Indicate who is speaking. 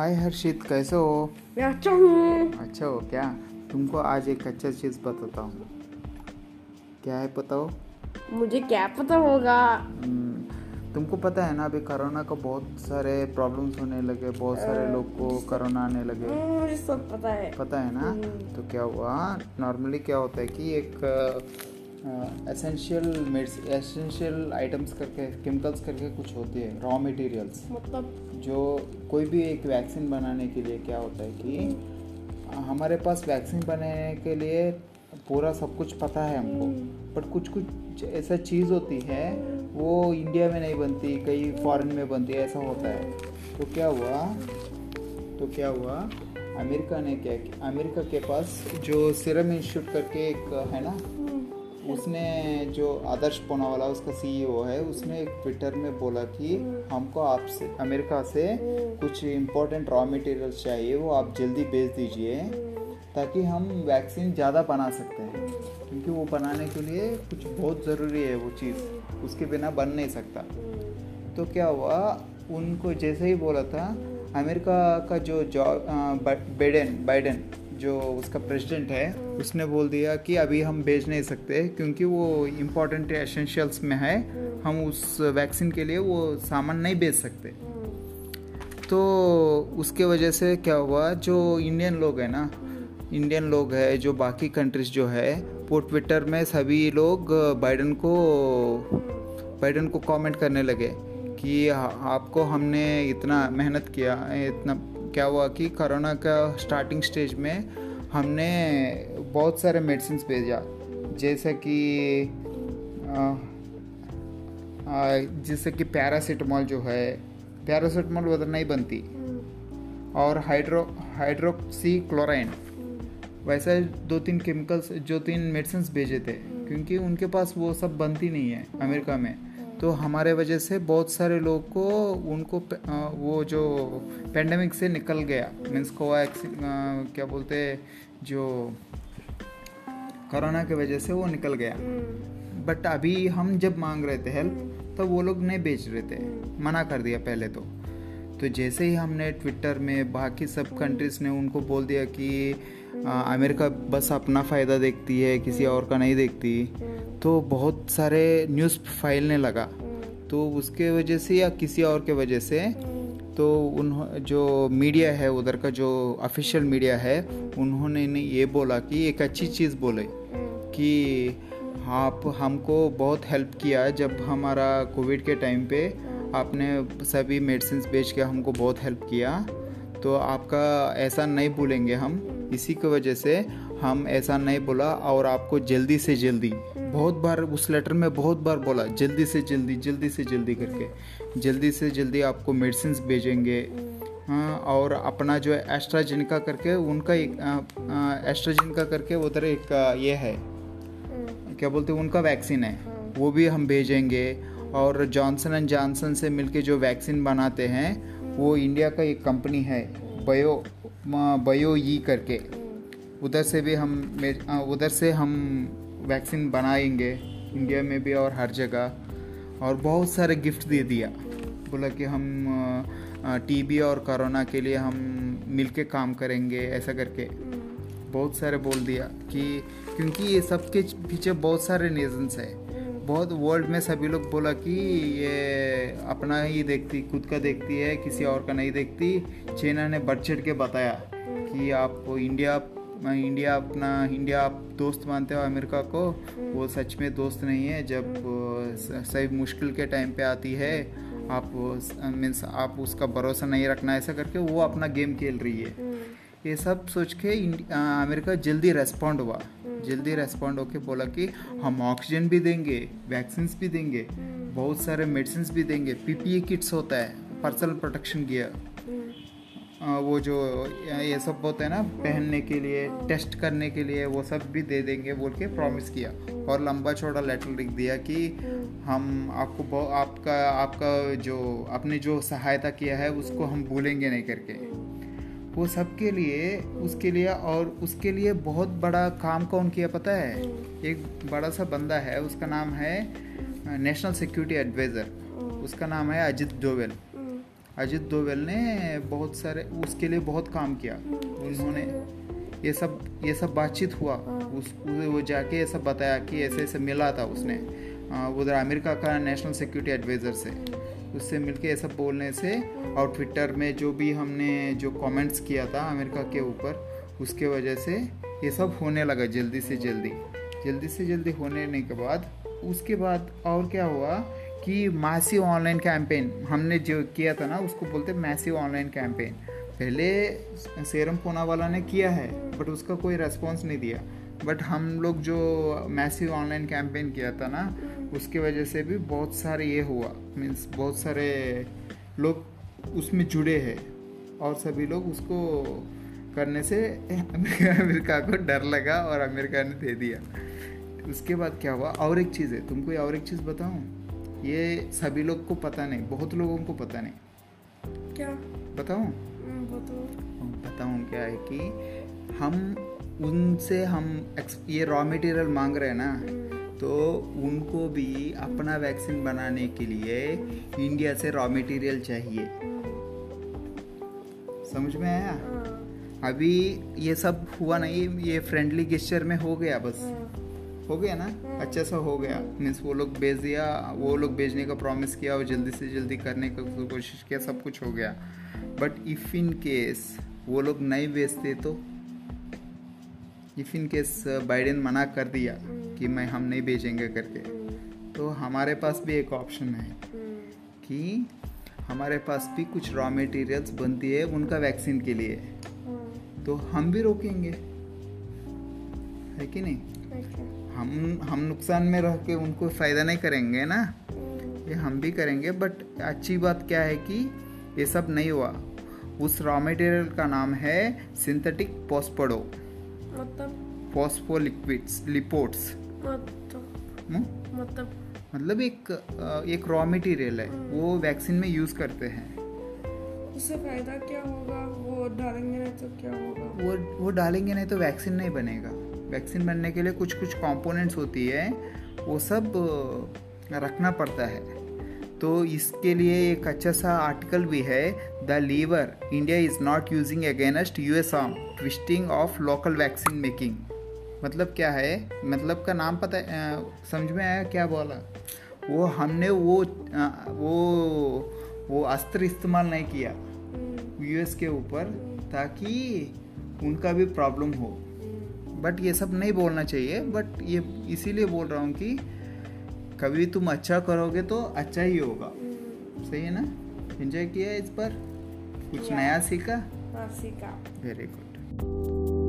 Speaker 1: हाय हर्षित कैसे हो?
Speaker 2: मैं अच्छा हूँ।
Speaker 1: अच्छा हो क्या? तुमको आज एक अच्छा चीज़ बताता हूँ। क्या है बताओ
Speaker 2: मुझे क्या पता होगा?
Speaker 1: हम्म, तुमको पता है ना अभी कोरोना का बहुत सारे प्रॉब्लम्स होने लगे बहुत सारे लोग को कोरोना आने लगे।
Speaker 2: हम्म, मुझे सब पता है।
Speaker 1: पता है ना? तो क्या हुआ? नॉर्मली क्या होता है कि एक एसेंशियल एसेंशियल आइटम्स करके केमिकल्स करके कुछ होती है रॉ मटेरियल्स
Speaker 2: मतलब?
Speaker 1: जो कोई भी एक वैक्सीन बनाने के लिए क्या होता है कि हमारे पास वैक्सीन बनाने के लिए पूरा सब कुछ पता है हमको। बट कुछ कुछ ऐसा चीज़ होती है वो इंडिया में नहीं बनती कई फॉरेन में बनती है ऐसा होता है। तो क्या हुआ? तो क्या हुआ? अमेरिका ने क्या अमेरिका के पास जो सीरम इंस्टीट्यूट करके एक है ना उसने जो आदर्श पोनावाला, उसका सीईओ है, उसने एक ट्विटर में बोला कि हमको आपसे, अमेरिका से कुछ इम्पोर्टेंट रॉ मटेरियल्स चाहिए, वो आप जल्दी भेज दीजिए, ताकि हम वैक्सीन ज़्यादा बना सकते हैं। क्योंकि वो बनाने के लिए कुछ बहुत ज़रूरी है वो चीज़, उसके बिना बन नहीं सकता। तो क्या हुआ, उनको जैसे ही बोला था, अमेरिका का जो जॉ बाइडेन बाइडेन, जो उसका प्रेसिडेंट है उसने बोल दिया कि अभी हम भेज नहीं सकते क्योंकि वो इम्पोर्टेंट एसेंशियल्स में है। हम उस वैक्सीन के लिए वो सामान नहीं भेज सकते। तो उसके वजह से क्या हुआ, जो इंडियन लोग हैं ना इंडियन लोग है, जो बाकी कंट्रीज़ जो है, वो ट्विटर में सभी लोग बाइडन को बाइडन को कमेंट करने लगे कि आपको हमने इतना मेहनत किया, इतना क्या हुआ कि कोरोना का स्टार्टिंग स्टेज में हमने बहुत सारे मेडिसिन भेजा, जैसे कि जैसे कि पैरासीटामॉल जो है पैरासीटामॉल उधर नहीं बनती। और हाइड्रो हाइड्रोक्सी क्लोराइन वैसे दो तीन केमिकल्स जो तीन मेडिसिन भेजे थे, क्योंकि उनके पास वो सब बनती नहीं है अमेरिका में। तो हमारे वजह से बहुत सारे लोग को उनको वो जो पेंडेमिक से निकल गया। मीन्स को क्या बोलते जो कोरोना के वजह से वो निकल गया। बट अभी हम जब मांग रहे थे हेल्प तो वो लोग नहीं बेच रहे थे। मना कर दिया पहले तो। तो जैसे ही हमने ट्विटर में बाकी सब कंट्रीज़ ने उनको बोल दिया कि आ, अमेरिका बस अपना फ़ायदा देखती है किसी और का नहीं देखती तो बहुत सारे न्यूज़ फैलने लगा। तो उसके वजह से या किसी और के वजह से तो उन जो मीडिया है उधर का जो ऑफिशियल मीडिया है उन्होंने ने ये बोला कि एक अच्छी चीज़ बोले कि आप हमको बहुत हेल्प किया जब हमारा कोविड के टाइम पे आपने सभी मेडिसिन बेच के हमको बहुत हेल्प किया तो आपका ऐसा नहीं भूलेंगे हम। इसी की वजह से हम ऐसा नहीं बोला और आपको जल्दी से जल्दी बहुत बार उस लेटर में बहुत बार बोला जल्दी से जल्दी जल्दी से जल्दी करके जल्दी से जल्दी आपको मेडिसिन भेजेंगे। हाँ और अपना जो है एस्ट्राजेनिका करके उनका एक एस्ट्राजेनिका करके उधर एक ये है क्या बोलते हैं उनका वैक्सीन है वो भी हम भेजेंगे। और जॉनसन एंड जॉनसन से मिलके जो वैक्सीन बनाते हैं, वो इंडिया का एक कंपनी है बयो बयो ई करके। उधर से भी हम उधर से हम वैक्सीन बनाएँगे इंडिया में भी और हर जगह। और बहुत सारे गिफ्ट दे दिया। बोला कि हम टीबी और कोरोना के लिए हम मिल के काम करेंगे, ऐसा करके। बहुत सारे बोल दिया कि, क्योंकि ये सब के पीछे बहुत सारे रीजन्स है। बहुत वर्ल्ड में सभी लोग बोला कि ये अपना ही देखती, खुद का देखती है, किसी और का नहीं देखती। चीना ने बढ़ चढ़ के बताया कि आप इंडिया इंडिया अपना इंडिया आप दोस्त मानते हो अमेरिका को। वो सच में दोस्त नहीं है। जब सही मुश्किल के टाइम पे आती है, आप मीन्स आप उसका भरोसा नहीं रखना, ऐसा करके वो अपना गेम खेल रही है। ये सब सोच के अमेरिका जल्दी रेस्पॉन्ड हुआ। जल्दी रेस्पॉन्ड होके बोला कि हम ऑक्सीजन भी देंगे वैक्सीन भी देंगे बहुत सारे मेडिसिन भी देंगे पीपीए किट्स होता है पर्सनल प्रोटेक्शन गियर वो जो ये सब होता है ना पहनने के लिए टेस्ट करने के लिए वो सब भी दे देंगे बोल के प्रॉमिस किया। और लंबा चौड़ा लेटर लिख दिया कि हम आपको आपका आपका जो आपने जो सहायता किया है उसको हम भूलेंगे नहीं करके। वो सबके लिए उसके लिए और उसके लिए बहुत बड़ा काम कौन किया पता है? एक बड़ा सा बंदा है उसका नाम है नेशनल सिक्योरिटी एडवाइज़र उसका नाम है अजित डोवेल। अजित डोवेल ने बहुत सारे उसके लिए बहुत काम किया। उन्होंने ये सब ये सब बातचीत हुआ। उस वो जाके ये सब बताया कि ऐसे ऐसे मिला था उसने उधर अमेरिका का नेशनल सिक्योरिटी एडवाइज़र से। उससे मिलके ये सब बोलने से और ट्विटर में जो भी हमने जो कमेंट्स किया था अमेरिका के ऊपर, उसके वजह से ये सब होने लगा जल्दी से जल्दी। जल्दी से जल्दी होने के बाद, उसके बाद और क्या हुआ कि मैसिव ऑनलाइन कैंपेन हमने जो किया था ना, उसको बोलते मैसिव ऑनलाइन कैंपेन पहले सेरम पोना वाला ने किया है बट उसका कोई रेस्पॉन्स नहीं दिया। बट हम लोग जो मैसिव ऑनलाइन कैंपेन किया था ना उसके वजह से भी बहुत सारे ये हुआ। मीन्स बहुत सारे लोग उसमें जुड़े हैं और सभी लोग उसको करने से अमेरिका को डर लगा और अमेरिका ने दे दिया। उसके बाद क्या हुआ? और एक चीज़ है तुमको और एक चीज़ बताऊँ? ये सभी लोग को पता नहीं बहुत लोगों को पता नहीं।
Speaker 2: क्या?
Speaker 1: बताऊँ?
Speaker 2: हम्म,
Speaker 1: बताऊँ क्या है कि हम उनसे हम ये रॉ मटेरियल मांग रहे हैं ना। तो उनको भी अपना वैक्सीन बनाने के लिए इंडिया से रॉ मटेरियल चाहिए समझ में आया
Speaker 2: हाँ।
Speaker 1: अभी ये सब हुआ नहीं ये फ्रेंडली गेस्चर में हो गया बस
Speaker 2: हाँ।
Speaker 1: हो गया ना अच्छा सा हो गया मीन्स वो लोग भेज दिया वो लोग भेजने का प्रॉमिस किया और जल्दी से जल्दी करने का कोशिश किया सब कुछ हो गया बट इफ़ इन केस वो लोग नहीं बेचते तो? इफ़ इन केस बाइडेन मना कर दिया कि मैं हम नहीं बेचेंगे करके तो हमारे पास भी एक ऑप्शन है कि हमारे पास भी कुछ रॉ मटेरियल्स बनती है उनका वैक्सीन के लिए। तो हम भी रोकेंगे। है कि नहीं? हम हम नुकसान में रह के उनको फ़ायदा नहीं करेंगे ना? ये हम भी करेंगे बट अच्छी बात क्या है कि ये सब नहीं हुआ। उस रॉ मटेरियल का नाम है सिंथेटिक पोस्पोडो
Speaker 2: मतलब?
Speaker 1: फॉस्फोलिक्विड्स लिपोड्स
Speaker 2: मतलब? मतलब?
Speaker 1: मतलब एक एक रॉ मटेरियल है। वो वैक्सीन में यूज़ करते हैं।
Speaker 2: उससे फ़ायदा क्या होगा? वो डालेंगे नहीं तो क्या होगा?
Speaker 1: वो वो डालेंगे नहीं तो वैक्सीन नहीं बनेगा। वैक्सीन बनने के लिए कुछ कुछ कंपोनेंट्स होती है। वो सब रखना पड़ता है। तो इसके लिए एक अच्छा सा आर्टिकल भी है the lever India is not using against US arm twisting of local vaccine making मतलब क्या है? मतलब का नाम पता समझ में आया क्या बोला? वो हमने वो आ, वो वो अस्त्र इस्तेमाल नहीं किया यूएस के ऊपर ताकि उनका भी प्रॉब्लम हो। बट ये सब नहीं बोलना चाहिए बट ये इसीलिए बोल रहा हूँ कि कभी तुम अच्छा करोगे तो अच्छा ही होगा। सही है ना? एंजॉय किया इस पर? कुछ नया सीखा?
Speaker 2: हाँ, सीखा।
Speaker 1: Very good